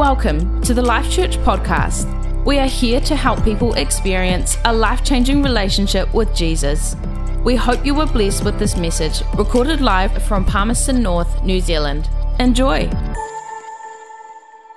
Welcome to the Life Church podcast. We are here to help people experience a life changing relationship with Jesus. We hope you were blessed with this message, recorded live from Palmerston North, New Zealand. Enjoy.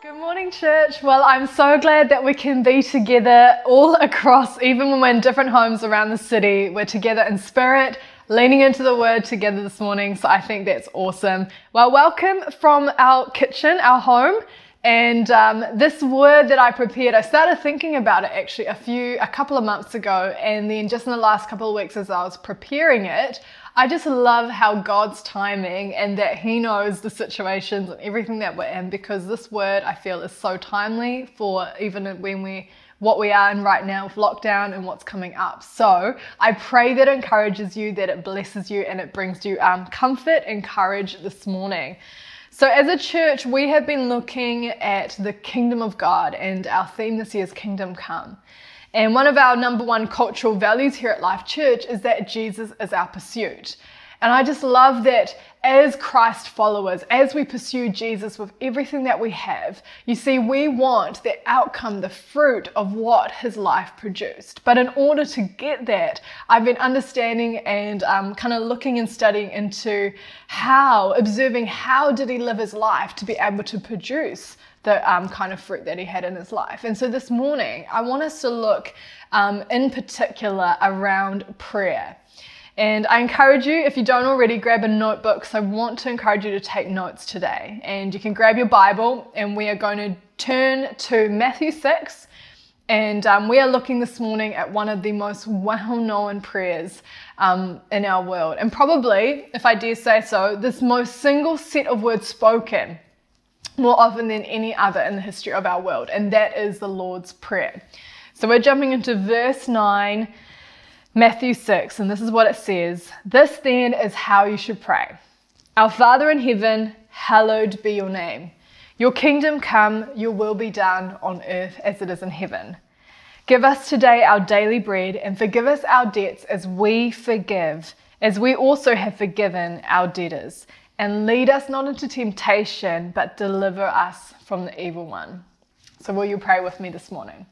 Good morning, church. Well, I'm so glad that we can be together all across, even when we're in different homes around the city. We're together in spirit, leaning into the word together this morning. So I think that's awesome. Well, welcome from our kitchen, our home. And um, this word that I prepared, I started thinking about it actually a few, a couple of months ago. And then just in the last couple of weeks as I was preparing it, I just love how God's timing and that He knows the situations and everything that we're in because this word I feel is so timely for even when we what we are in right now with lockdown and what's coming up. So I pray that it encourages you, that it blesses you, and it brings you um, comfort and courage this morning. So, as a church, we have been looking at the kingdom of God, and our theme this year is Kingdom Come. And one of our number one cultural values here at Life Church is that Jesus is our pursuit. And I just love that as Christ followers, as we pursue Jesus with everything that we have, you see, we want the outcome, the fruit of what his life produced. But in order to get that, I've been understanding and um, kind of looking and studying into how, observing how did he live his life to be able to produce the um, kind of fruit that he had in his life. And so this morning, I want us to look um, in particular around prayer. And I encourage you, if you don't already, grab a notebook. So I want to encourage you to take notes today. And you can grab your Bible, and we are going to turn to Matthew 6. And um, we are looking this morning at one of the most well known prayers um, in our world. And probably, if I dare say so, this most single set of words spoken more often than any other in the history of our world. And that is the Lord's Prayer. So we're jumping into verse 9 Matthew 6, and this is what it says This then is how you should pray Our Father in heaven, hallowed be your name. Your kingdom come, your will be done on earth as it is in heaven. Give us today our daily bread and forgive us our debts as we forgive, as we also have forgiven our debtors. And lead us not into temptation, but deliver us from the evil one. So, will you pray with me this morning?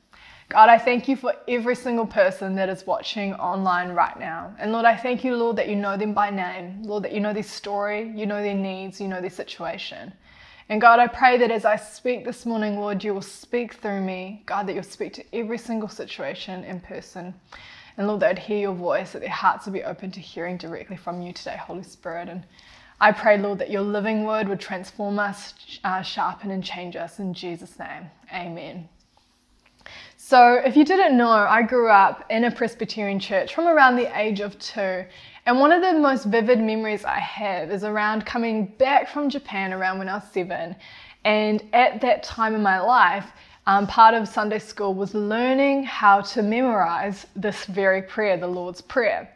God, I thank you for every single person that is watching online right now. And Lord, I thank you, Lord, that you know them by name. Lord, that you know their story, you know their needs, you know their situation. And God, I pray that as I speak this morning, Lord, you will speak through me. God, that you'll speak to every single situation in person. And Lord, that they'd hear your voice, that their hearts will be open to hearing directly from you today, Holy Spirit. And I pray, Lord, that your living word would transform us, uh, sharpen, and change us. In Jesus' name, amen. So, if you didn't know, I grew up in a Presbyterian church from around the age of two. And one of the most vivid memories I have is around coming back from Japan around when I was seven. And at that time in my life, um, part of Sunday school was learning how to memorize this very prayer, the Lord's Prayer.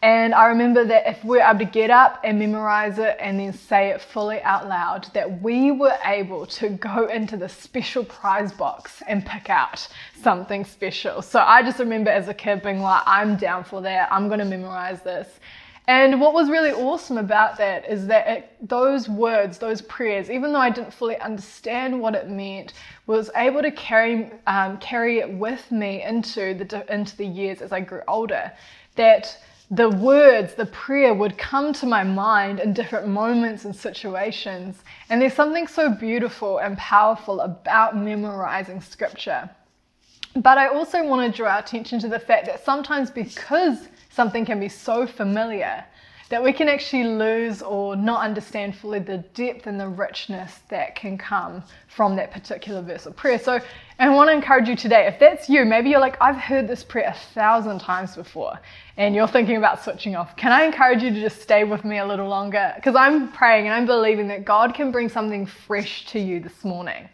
And I remember that if we were able to get up and memorize it and then say it fully out loud, that we were able to go into the special prize box and pick out something special. So I just remember as a kid being like, I'm down for that, I'm going to memorize this. And what was really awesome about that is that it, those words, those prayers, even though I didn't fully understand what it meant, was able to carry um, carry it with me into the into the years as I grew older. That the words, the prayer would come to my mind in different moments and situations. And there's something so beautiful and powerful about memorizing scripture. But I also want to draw attention to the fact that sometimes because something can be so familiar, that we can actually lose or not understand fully the depth and the richness that can come from that particular verse of prayer. So, I want to encourage you today, if that's you, maybe you're like, I've heard this prayer a thousand times before, and you're thinking about switching off. Can I encourage you to just stay with me a little longer? Because I'm praying and I'm believing that God can bring something fresh to you this morning.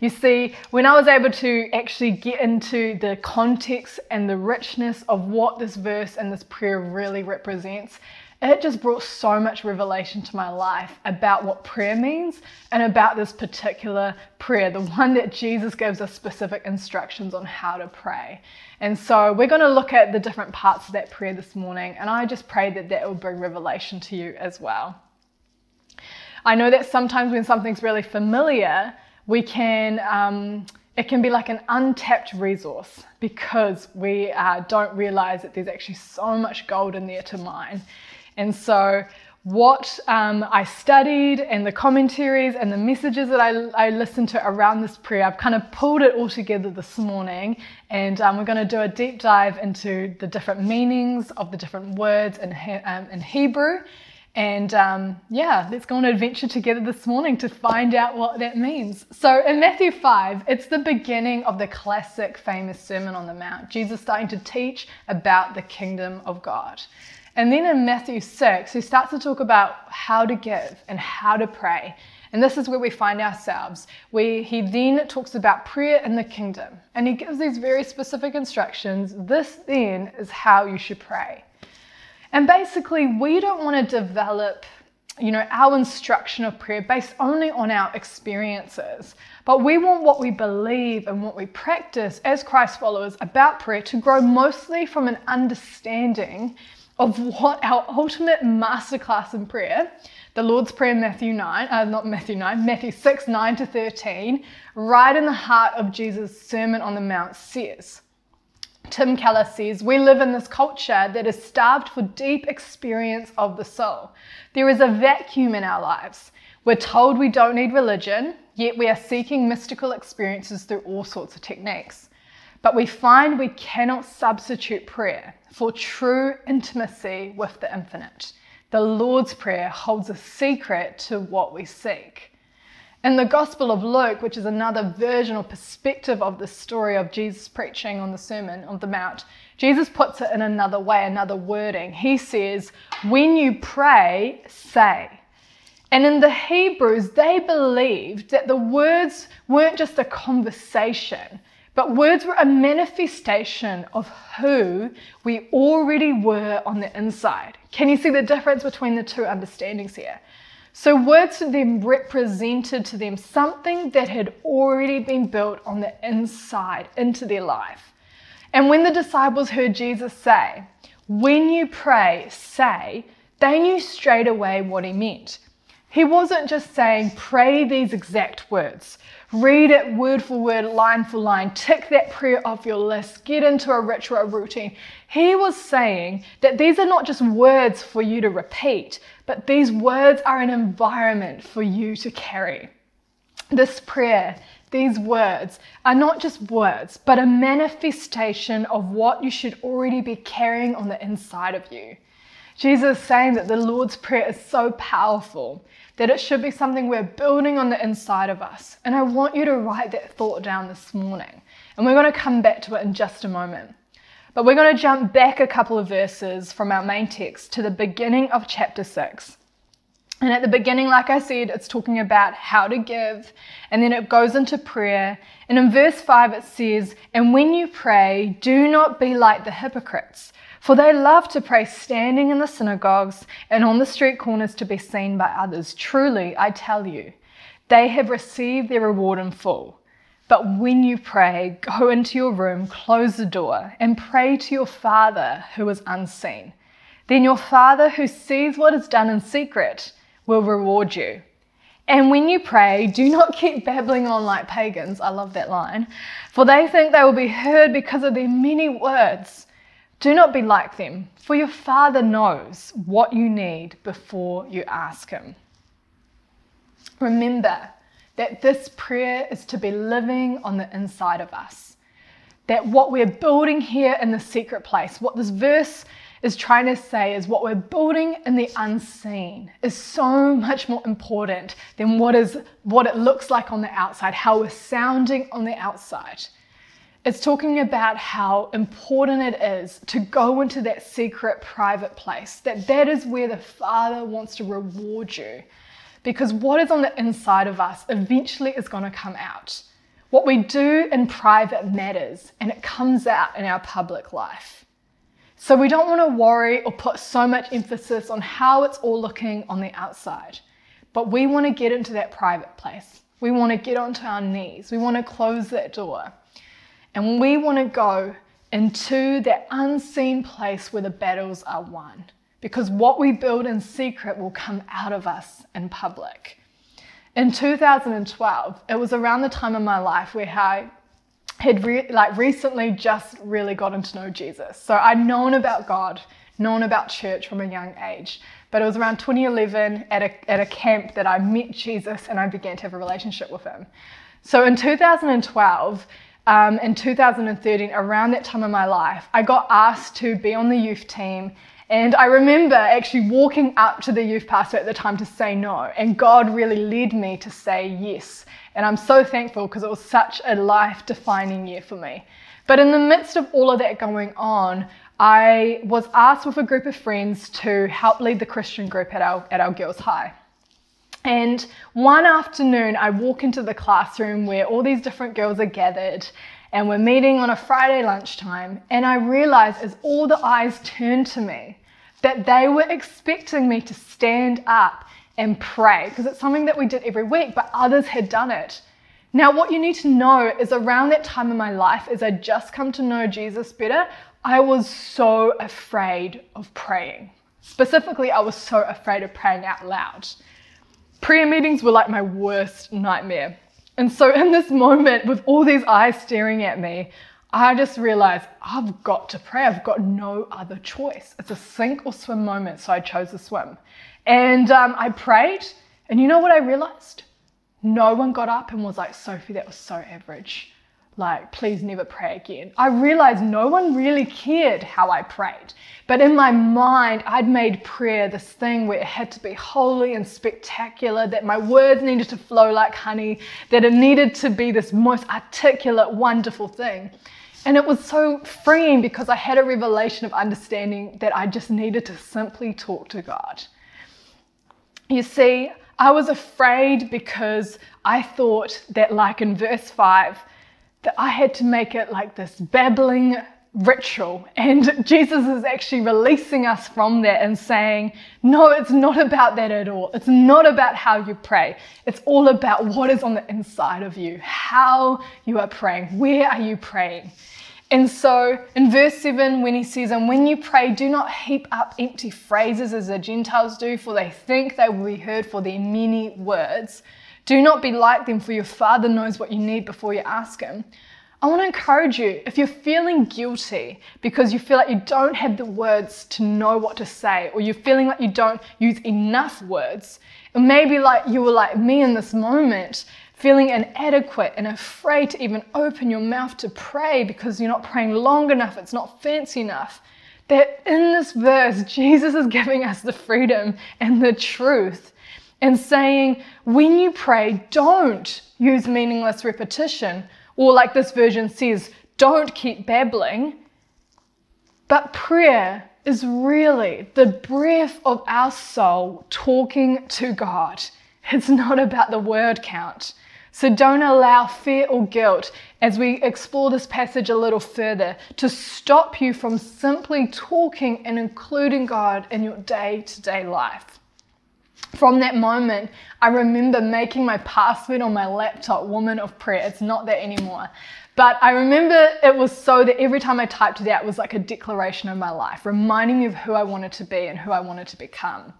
You see, when I was able to actually get into the context and the richness of what this verse and this prayer really represents, it just brought so much revelation to my life about what prayer means and about this particular prayer, the one that Jesus gives us specific instructions on how to pray. And so we're going to look at the different parts of that prayer this morning, and I just pray that that will bring revelation to you as well. I know that sometimes when something's really familiar, we can, um, it can be like an untapped resource because we uh, don't realize that there's actually so much gold in there to mine. And so, what um, I studied and the commentaries and the messages that I, I, listened to around this prayer, I've kind of pulled it all together this morning. And um, we're going to do a deep dive into the different meanings of the different words in, um, in Hebrew and um, yeah, let's go on an adventure together this morning to find out what that means. So in Matthew 5, it's the beginning of the classic famous Sermon on the Mount. Jesus starting to teach about the kingdom of God. And then in Matthew 6, he starts to talk about how to give and how to pray. And this is where we find ourselves. We, he then talks about prayer in the kingdom. And he gives these very specific instructions. This then is how you should pray. And basically, we don't want to develop you know, our instruction of prayer based only on our experiences. But we want what we believe and what we practice as Christ followers about prayer to grow mostly from an understanding of what our ultimate masterclass in prayer, the Lord's Prayer, Matthew 9, uh, not Matthew 9, Matthew 6, 9 to 13, right in the heart of Jesus' Sermon on the Mount says. Tim Keller says, We live in this culture that is starved for deep experience of the soul. There is a vacuum in our lives. We're told we don't need religion, yet we are seeking mystical experiences through all sorts of techniques. But we find we cannot substitute prayer for true intimacy with the infinite. The Lord's Prayer holds a secret to what we seek. In the Gospel of Luke, which is another version or perspective of the story of Jesus preaching on the Sermon on the Mount, Jesus puts it in another way, another wording. He says, When you pray, say. And in the Hebrews, they believed that the words weren't just a conversation, but words were a manifestation of who we already were on the inside. Can you see the difference between the two understandings here? So, words to them represented to them something that had already been built on the inside into their life. And when the disciples heard Jesus say, When you pray, say, they knew straight away what he meant. He wasn't just saying, Pray these exact words. Read it word for word, line for line. Tick that prayer off your list. Get into a ritual, routine. He was saying that these are not just words for you to repeat, but these words are an environment for you to carry. This prayer, these words are not just words, but a manifestation of what you should already be carrying on the inside of you. Jesus is saying that the Lord's Prayer is so powerful that it should be something we're building on the inside of us. And I want you to write that thought down this morning. And we're going to come back to it in just a moment. But we're going to jump back a couple of verses from our main text to the beginning of chapter 6. And at the beginning, like I said, it's talking about how to give, and then it goes into prayer. And in verse 5, it says, And when you pray, do not be like the hypocrites for they love to pray standing in the synagogues and on the street corners to be seen by others. Truly, I tell you, they have received their reward in full. But when you pray, go into your room, close the door, and pray to your Father who is unseen. Then your Father who sees what is done in secret will reward you. And when you pray, do not keep babbling on like pagans. I love that line. For they think they will be heard because of their many words. Do not be like them, for your Father knows what you need before you ask Him. Remember that this prayer is to be living on the inside of us. That what we're building here in the secret place, what this verse is trying to say is what we're building in the unseen is so much more important than what is what it looks like on the outside, how we're sounding on the outside. It's talking about how important it is to go into that secret private place, that that is where the Father wants to reward you. Because what is on the inside of us eventually is going to come out. What we do in private matters and it comes out in our public life. So we don't want to worry or put so much emphasis on how it's all looking on the outside. But we want to get into that private place. We want to get onto our knees. We want to close that door. And we want to go into that unseen place where the battles are won. Because what we build in secret will come out of us in public. in 2012, it was around the time of my life where I had re- like recently just really gotten to know Jesus. So I'd known about God, known about church from a young age. But it was around 2011 at a, at a camp that I met Jesus and I began to have a relationship with him. So in 2012 um, and 2013, around that time of my life, I got asked to be on the youth team. And I remember actually walking up to the youth pastor at the time to say no. And God really led me to say yes. And I'm so thankful because it was such a life defining year for me. But in the midst of all of that going on, I was asked with a group of friends to help lead the Christian group at our, at our girls' high. And one afternoon, I walk into the classroom where all these different girls are gathered and we're meeting on a Friday lunchtime. And I realize as all the eyes turned to me that they were expecting me to stand up and pray because it's something that we did every week, but others had done it. Now, what you need to know is around that time in my life, as I just come to know Jesus better, I was so afraid of praying. Specifically, I was so afraid of praying out loud. Prayer meetings were like my worst nightmare. And so, in this moment, with all these eyes staring at me, I just realized I've got to pray. I've got no other choice. It's a sink or swim moment, so I chose to swim. And um, I prayed, and you know what I realized? No one got up and was like, Sophie, that was so average like, please never pray again. I realized no one really cared how I prayed. But in my mind, I'd made prayer this thing where it had to be holy and spectacular, that my words needed to flow like honey, that it needed to be this most articulate, wonderful thing. And it was so freeing because I had a revelation of understanding that I just needed to simply talk to God. You see, I was afraid because I thought that, like in verse 5, that I had to make it like this babbling ritual. And Jesus is actually releasing us from that and saying, no, it's not about that at all. It's not about how you pray. It's all about what is on the inside of you, how you are praying, where are you praying. And so in verse 7, when he says, And when you pray, do not heap up empty phrases as the Gentiles do, for they think they will be heard for their many words. Do not be like them, for your Father knows what you need before you ask Him. I want to encourage you if you're feeling guilty because you feel like you don't have the words to know what to say, or you're feeling like you don't use enough words, or maybe like you were like me in this moment, feeling inadequate and afraid to even open your mouth to pray because you're not praying long enough, it's not fancy enough. That in this verse, Jesus is giving us the freedom and the truth and saying, when you pray, don't use meaningless repetition. Or, like this version says, don't keep babbling. But prayer is really the breath of our soul talking to God. It's not about the word count. So don't allow fear or guilt as we explore this passage a little further to stop you from simply talking and including God in your day to day life from that moment, I remember making my password on my laptop Woman of Prayer. It's not that anymore. But I remember it was so that every time I typed it out, it was like a declaration of my life, reminding me of who I wanted to be and who I wanted to become.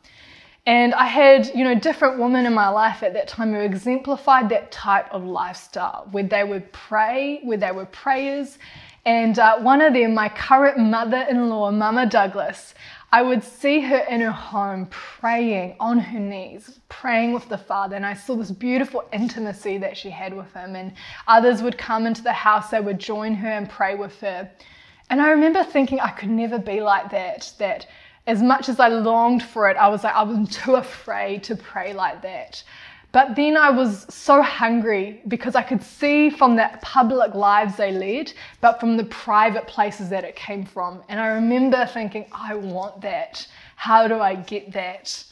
And I had, you know, different women in my life at that time who exemplified that type of lifestyle, where they would pray, where they were prayers. And uh, one of them, my current mother in law, Mama Douglas, I would see her in her home praying on her knees, praying with the Father. And I saw this beautiful intimacy that she had with him. And others would come into the house, they would join her and pray with her. And I remember thinking I could never be like that, that as much as I longed for it, I was like, I was too afraid to pray like that. But then I was so hungry because I could see from the public lives they led, but from the private places that it came from. And I remember thinking, I want that. How do I get that?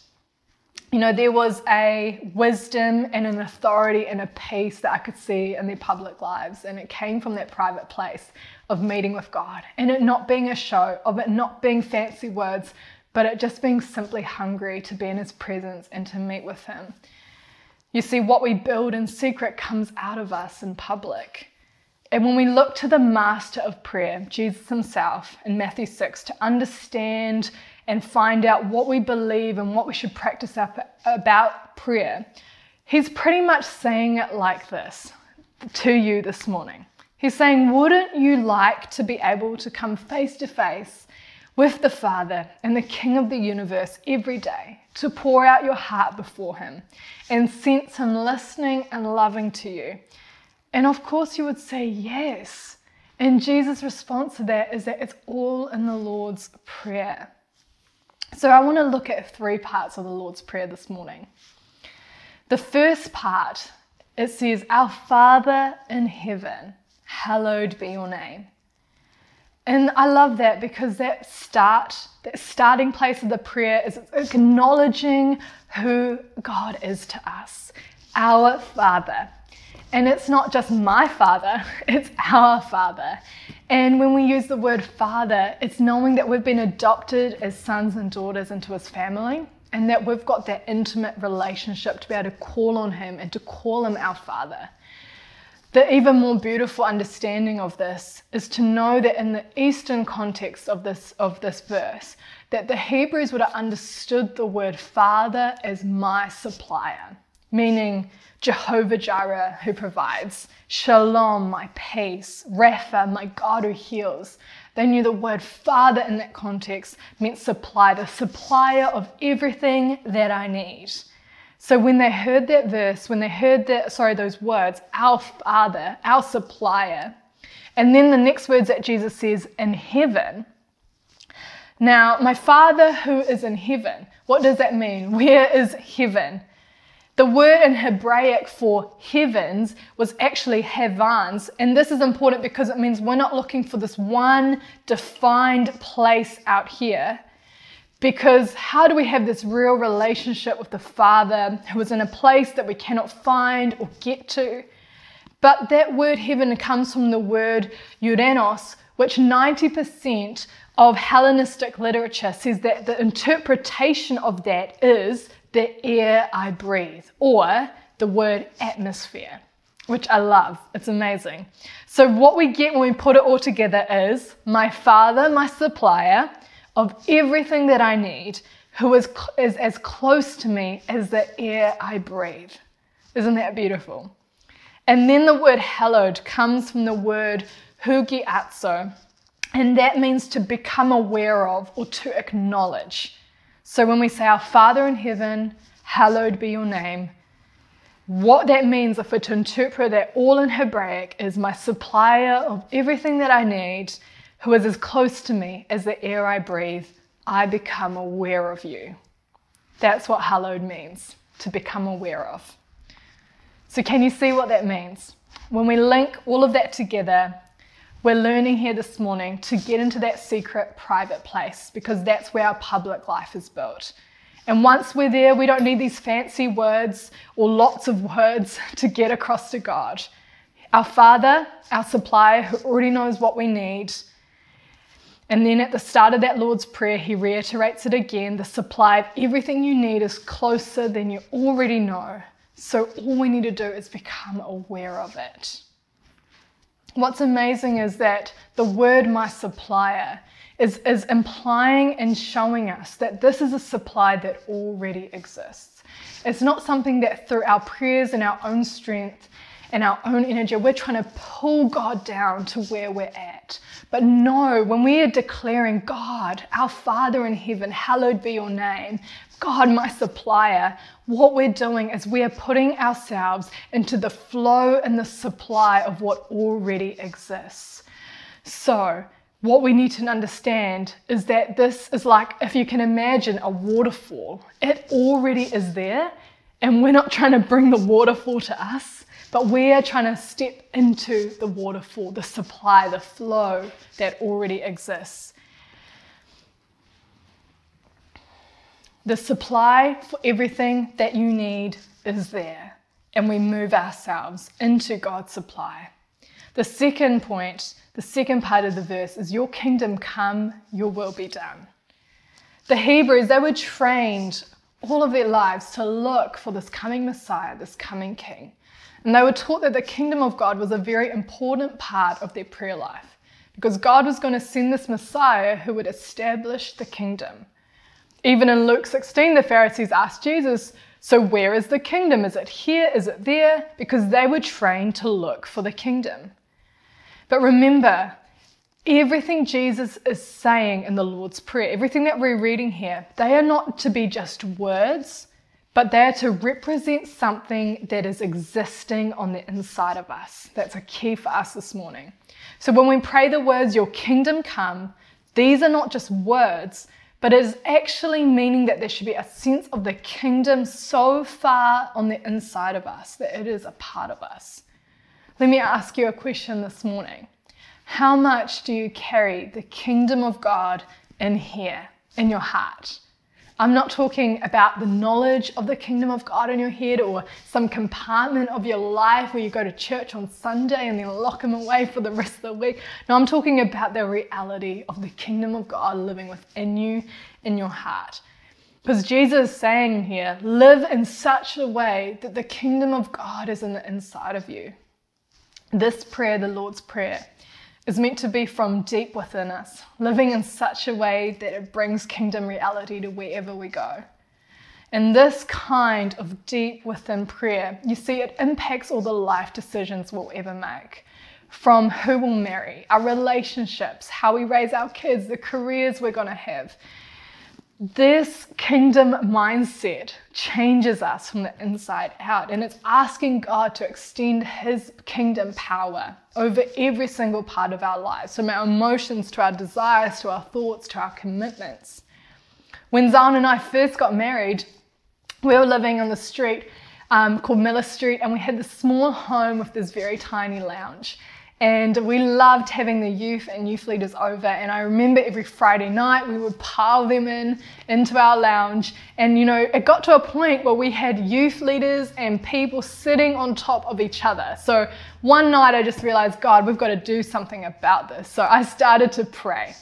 You know, there was a wisdom and an authority and a peace that I could see in their public lives. And it came from that private place of meeting with God and it not being a show, of it not being fancy words, but it just being simply hungry to be in His presence and to meet with Him. You see, what we build in secret comes out of us in public. And when we look to the master of prayer, Jesus himself, in Matthew 6, to understand and find out what we believe and what we should practice about prayer, he's pretty much saying it like this to you this morning. He's saying, Wouldn't you like to be able to come face to face with the Father and the King of the universe every day, to pour out your heart before Him and sense Him listening and loving to you? And of course, you would say, Yes. And Jesus' response to that is that it's all in the Lord's Prayer. So I want to look at three parts of the Lord's Prayer this morning. The first part, it says, Our Father in heaven, hallowed be your name. And I love that because that start, that starting place of the prayer is acknowledging who God is to us, our Father. And it's not just my Father, it's our Father. And when we use the word Father, it's knowing that we've been adopted as sons and daughters into His family and that we've got that intimate relationship to be able to call on Him and to call Him our Father. The even more beautiful understanding of this is to know that in the Eastern context of this, of this verse, that the Hebrews would have understood the word Father as my supplier, meaning Jehovah Jireh who provides, Shalom, my peace, Rapha, my God who heals. They knew the word Father in that context meant supply, the supplier of everything that I need. So when they heard that verse, when they heard that, sorry, those words, our Father, our supplier, and then the next words that Jesus says, in heaven. Now, my Father who is in heaven, what does that mean? Where is heaven? The word in Hebraic for heavens was actually heavans, and this is important because it means we're not looking for this one defined place out here. Because how do we have this real relationship with the Father who is in a place that we cannot find or get to? But that word heaven comes from the word uranos, which 90% of Hellenistic literature says that the interpretation of that is the air I breathe, or the word atmosphere, which I love. It's amazing. So, what we get when we put it all together is my Father, my supplier of everything that I need, who is, is as close to me as the air I breathe. Isn't that beautiful? And then the word hallowed comes from the word hugiatso, and that means to become aware of or to acknowledge. So when we say, Our Father in heaven, hallowed be your name, what that means, if we're to interpret that all in Hebraic, is my supplier of everything that I need, who is as close to me as the air I breathe, I become aware of you. That's what hallowed means, to become aware of. So, can you see what that means? When we link all of that together, we're learning here this morning to get into that secret, private place because that's where our public life is built. And once we're there, we don't need these fancy words or lots of words to get across to God. Our Father, our supplier, who already knows what we need. And then at the start of that Lord's Prayer, he reiterates it again the supply of everything you need is closer than you already know. So all we need to do is become aware of it. What's amazing is that the word my supplier is, is implying and showing us that this is a supply that already exists. It's not something that through our prayers and our own strength and our own energy, we're trying to pull God down to where we're at. But no, when we are declaring, God, our Father in heaven, hallowed be your name, God, my supplier, what we're doing is we are putting ourselves into the flow and the supply of what already exists. So, what we need to understand is that this is like if you can imagine a waterfall, it already is there, and we're not trying to bring the waterfall to us, but we are trying to step into the waterfall, the supply, the flow that already exists. The supply for everything that you need is there, and we move ourselves into God's supply. The second point, the second part of the verse is Your kingdom come, your will be done. The Hebrews, they were trained all of their lives to look for this coming Messiah, this coming King. And they were taught that the kingdom of God was a very important part of their prayer life because God was going to send this Messiah who would establish the kingdom. Even in Luke 16, the Pharisees asked Jesus, So, where is the kingdom? Is it here? Is it there? Because they were trained to look for the kingdom. But remember, everything Jesus is saying in the Lord's Prayer, everything that we're reading here, they are not to be just words, but they are to represent something that is existing on the inside of us. That's a key for us this morning. So when we pray the words, Your kingdom come, these are not just words, but it is actually meaning that there should be a sense of the kingdom so far on the inside of us that it is a part of us. Let me ask you a question this morning. How much do you carry the kingdom of God in here, in your heart? I'm not talking about the knowledge of the kingdom of God in your head or some compartment of your life where you go to church on Sunday and then lock them away for the rest of the week. No, I'm talking about the reality of the kingdom of God living within you, in your heart. Because Jesus is saying here, live in such a way that the kingdom of God is in the inside of you. This prayer, the Lord's Prayer, is meant to be from deep within us, living in such a way that it brings kingdom reality to wherever we go. And this kind of deep within prayer, you see, it impacts all the life decisions we'll ever make. From who we'll marry, our relationships, how we raise our kids, the careers we're going to have, this kingdom mindset changes us from the inside out, and it's asking God to extend His kingdom power over every single part of our lives, from our emotions to our desires to our thoughts to our commitments. When Zan and I first got married, we were living on the street um, called Miller Street, and we had this small home with this very tiny lounge. And we loved having the youth and youth leaders over. And I remember every Friday night we would pile them in into our lounge. And you know, it got to a point where we had youth leaders and people sitting on top of each other. So one night I just realized, God, we've got to do something about this. So I started to pray.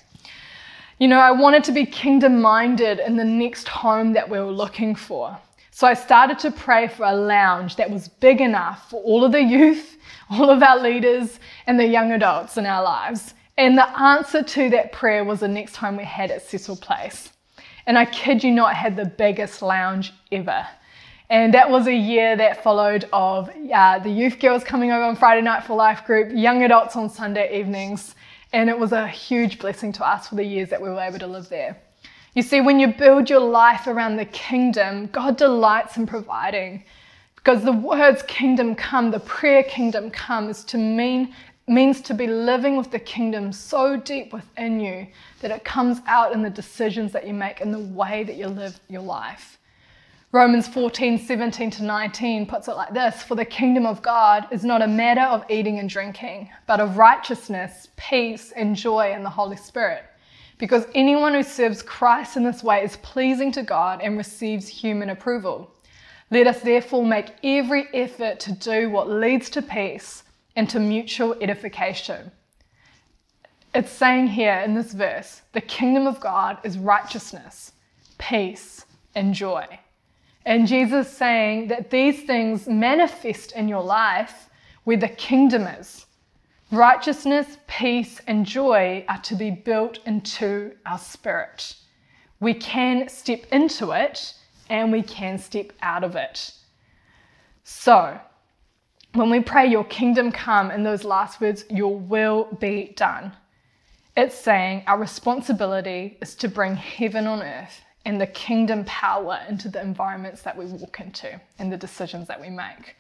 You know, I wanted to be kingdom minded in the next home that we were looking for. So I started to pray for a lounge that was big enough for all of the youth, all of our leaders, and the young adults in our lives. And the answer to that prayer was the next time we had at Cecil Place. And I kid you not, had the biggest lounge ever. And that was a year that followed of uh, the youth girls coming over on Friday night for life group, young adults on Sunday evenings. And it was a huge blessing to us for the years that we were able to live there. You see, when you build your life around the kingdom, God delights in providing. Because the words kingdom come, the prayer kingdom come, is to mean means to be living with the kingdom so deep within you that it comes out in the decisions that you make and the way that you live your life. Romans 14, 17 to 19 puts it like this For the kingdom of God is not a matter of eating and drinking, but of righteousness, peace, and joy in the Holy Spirit because anyone who serves Christ in this way is pleasing to God and receives human approval. Let us therefore make every effort to do what leads to peace and to mutual edification. It's saying here in this verse the kingdom of God is righteousness, peace, and joy. And Jesus saying that these things manifest in your life where the kingdom is. Righteousness, peace, and joy are to be built into our spirit. We can step into it and we can step out of it. So, when we pray, Your kingdom come, in those last words, Your will be done, it's saying our responsibility is to bring heaven on earth and the kingdom power into the environments that we walk into and the decisions that we make.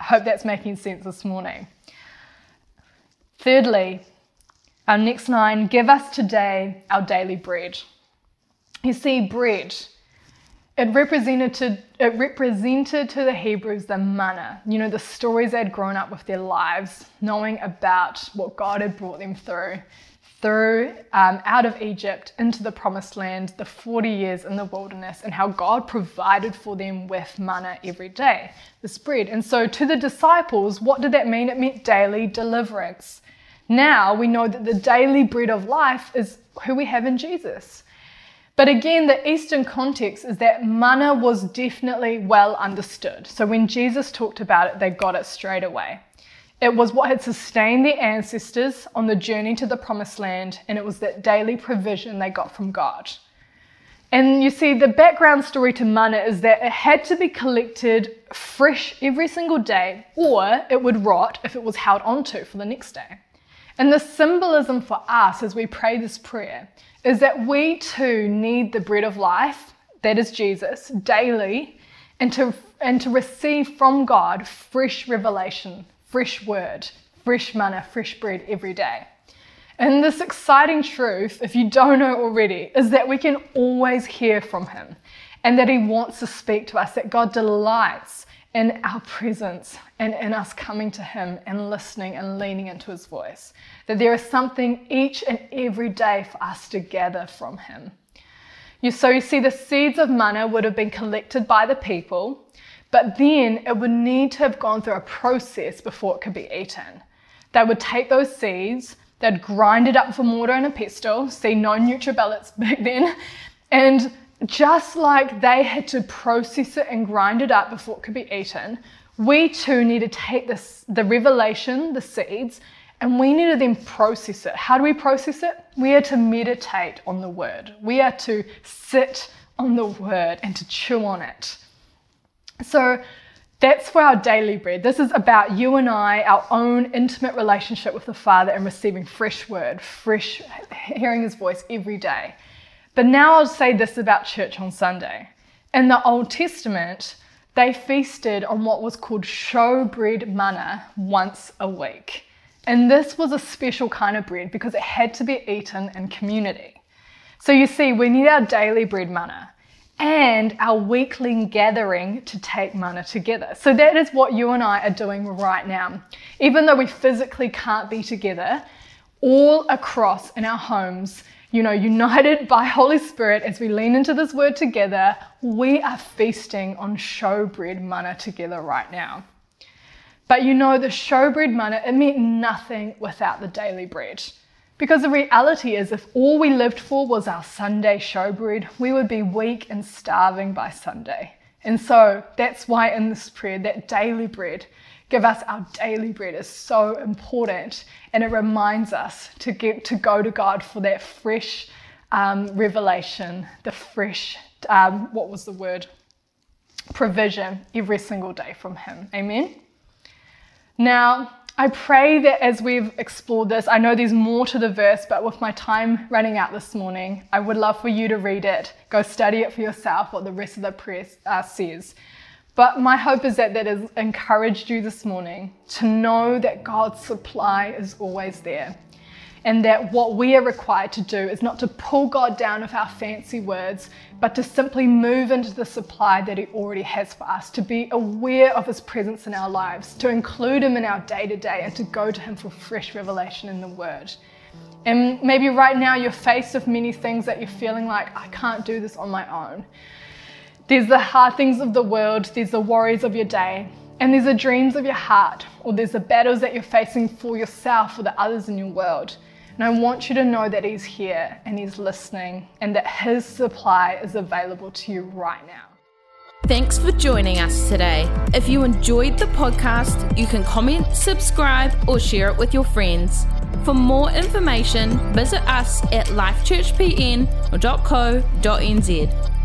I hope that's making sense this morning. Thirdly, our next line give us today our daily bread. You see, bread, it represented to, it represented to the Hebrews the manna, you know, the stories they'd grown up with their lives, knowing about what God had brought them through, through um, out of Egypt into the promised land, the 40 years in the wilderness, and how God provided for them with manna every day, this bread. And so to the disciples, what did that mean? It meant daily deliverance. Now we know that the daily bread of life is who we have in Jesus. But again, the Eastern context is that manna was definitely well understood. So when Jesus talked about it, they got it straight away. It was what had sustained their ancestors on the journey to the promised land, and it was that daily provision they got from God. And you see, the background story to manna is that it had to be collected fresh every single day, or it would rot if it was held onto for the next day. And the symbolism for us as we pray this prayer is that we too need the bread of life, that is Jesus, daily, and to, and to receive from God fresh revelation, fresh word, fresh manna, fresh bread every day. And this exciting truth, if you don't know already, is that we can always hear from Him and that He wants to speak to us, that God delights in our presence and in us coming to Him and listening and leaning into His voice. That there is something each and every day for us to gather from Him. You, so you see, the seeds of manna would have been collected by the people, but then it would need to have gone through a process before it could be eaten. They would take those seeds, They'd grind it up for mortar and a pestle, see no NutriBullets back then, and just like they had to process it and grind it up before it could be eaten, we too need to take this, the revelation, the seeds, and we need to then process it. How do we process it? We are to meditate on the word. We are to sit on the word and to chew on it. So that's for our daily bread. This is about you and I, our own intimate relationship with the Father and receiving fresh word, fresh, hearing His voice every day. But now I'll say this about church on Sunday. In the Old Testament, they feasted on what was called showbread manna once a week. And this was a special kind of bread because it had to be eaten in community. So you see, we need our daily bread manna and our weekly gathering to take manna together. So that is what you and I are doing right now. Even though we physically can't be together, all across in our homes, you know, united by Holy Spirit as we lean into this word together, we are feasting on showbread manna together right now. But you know, the showbread manna, it meant nothing without the daily bread. Because the reality is, if all we lived for was our Sunday showbread, we would be weak and starving by Sunday. And so that's why in this prayer, that daily bread, give us our daily bread is so important. And it reminds us to, get, to go to God for that fresh um, revelation, the fresh, um, what was the word? Provision every single day from Him. Amen? Now, I pray that as we've explored this, I know there's more to the verse, but with my time running out this morning, I would love for you to read it, go study it for yourself, what the rest of the prayer uh, says. But my hope is that that has encouraged you this morning to know that God's supply is always there and that what we are required to do is not to pull God down with our fancy words, but to simply move into the supply that He already has for us, to be aware of His presence in our lives, to include Him in our day to day, and to go to Him for fresh revelation in the Word. And maybe right now you're faced with many things that you're feeling like, I can't do this on my own. There's the hard things of the world, there's the worries of your day, and there's the dreams of your heart, or there's the battles that you're facing for yourself or the others in your world. And I want you to know that He's here and He's listening and that His supply is available to you right now. Thanks for joining us today. If you enjoyed the podcast, you can comment, subscribe, or share it with your friends. For more information, visit us at lifechurchpn.co.nz.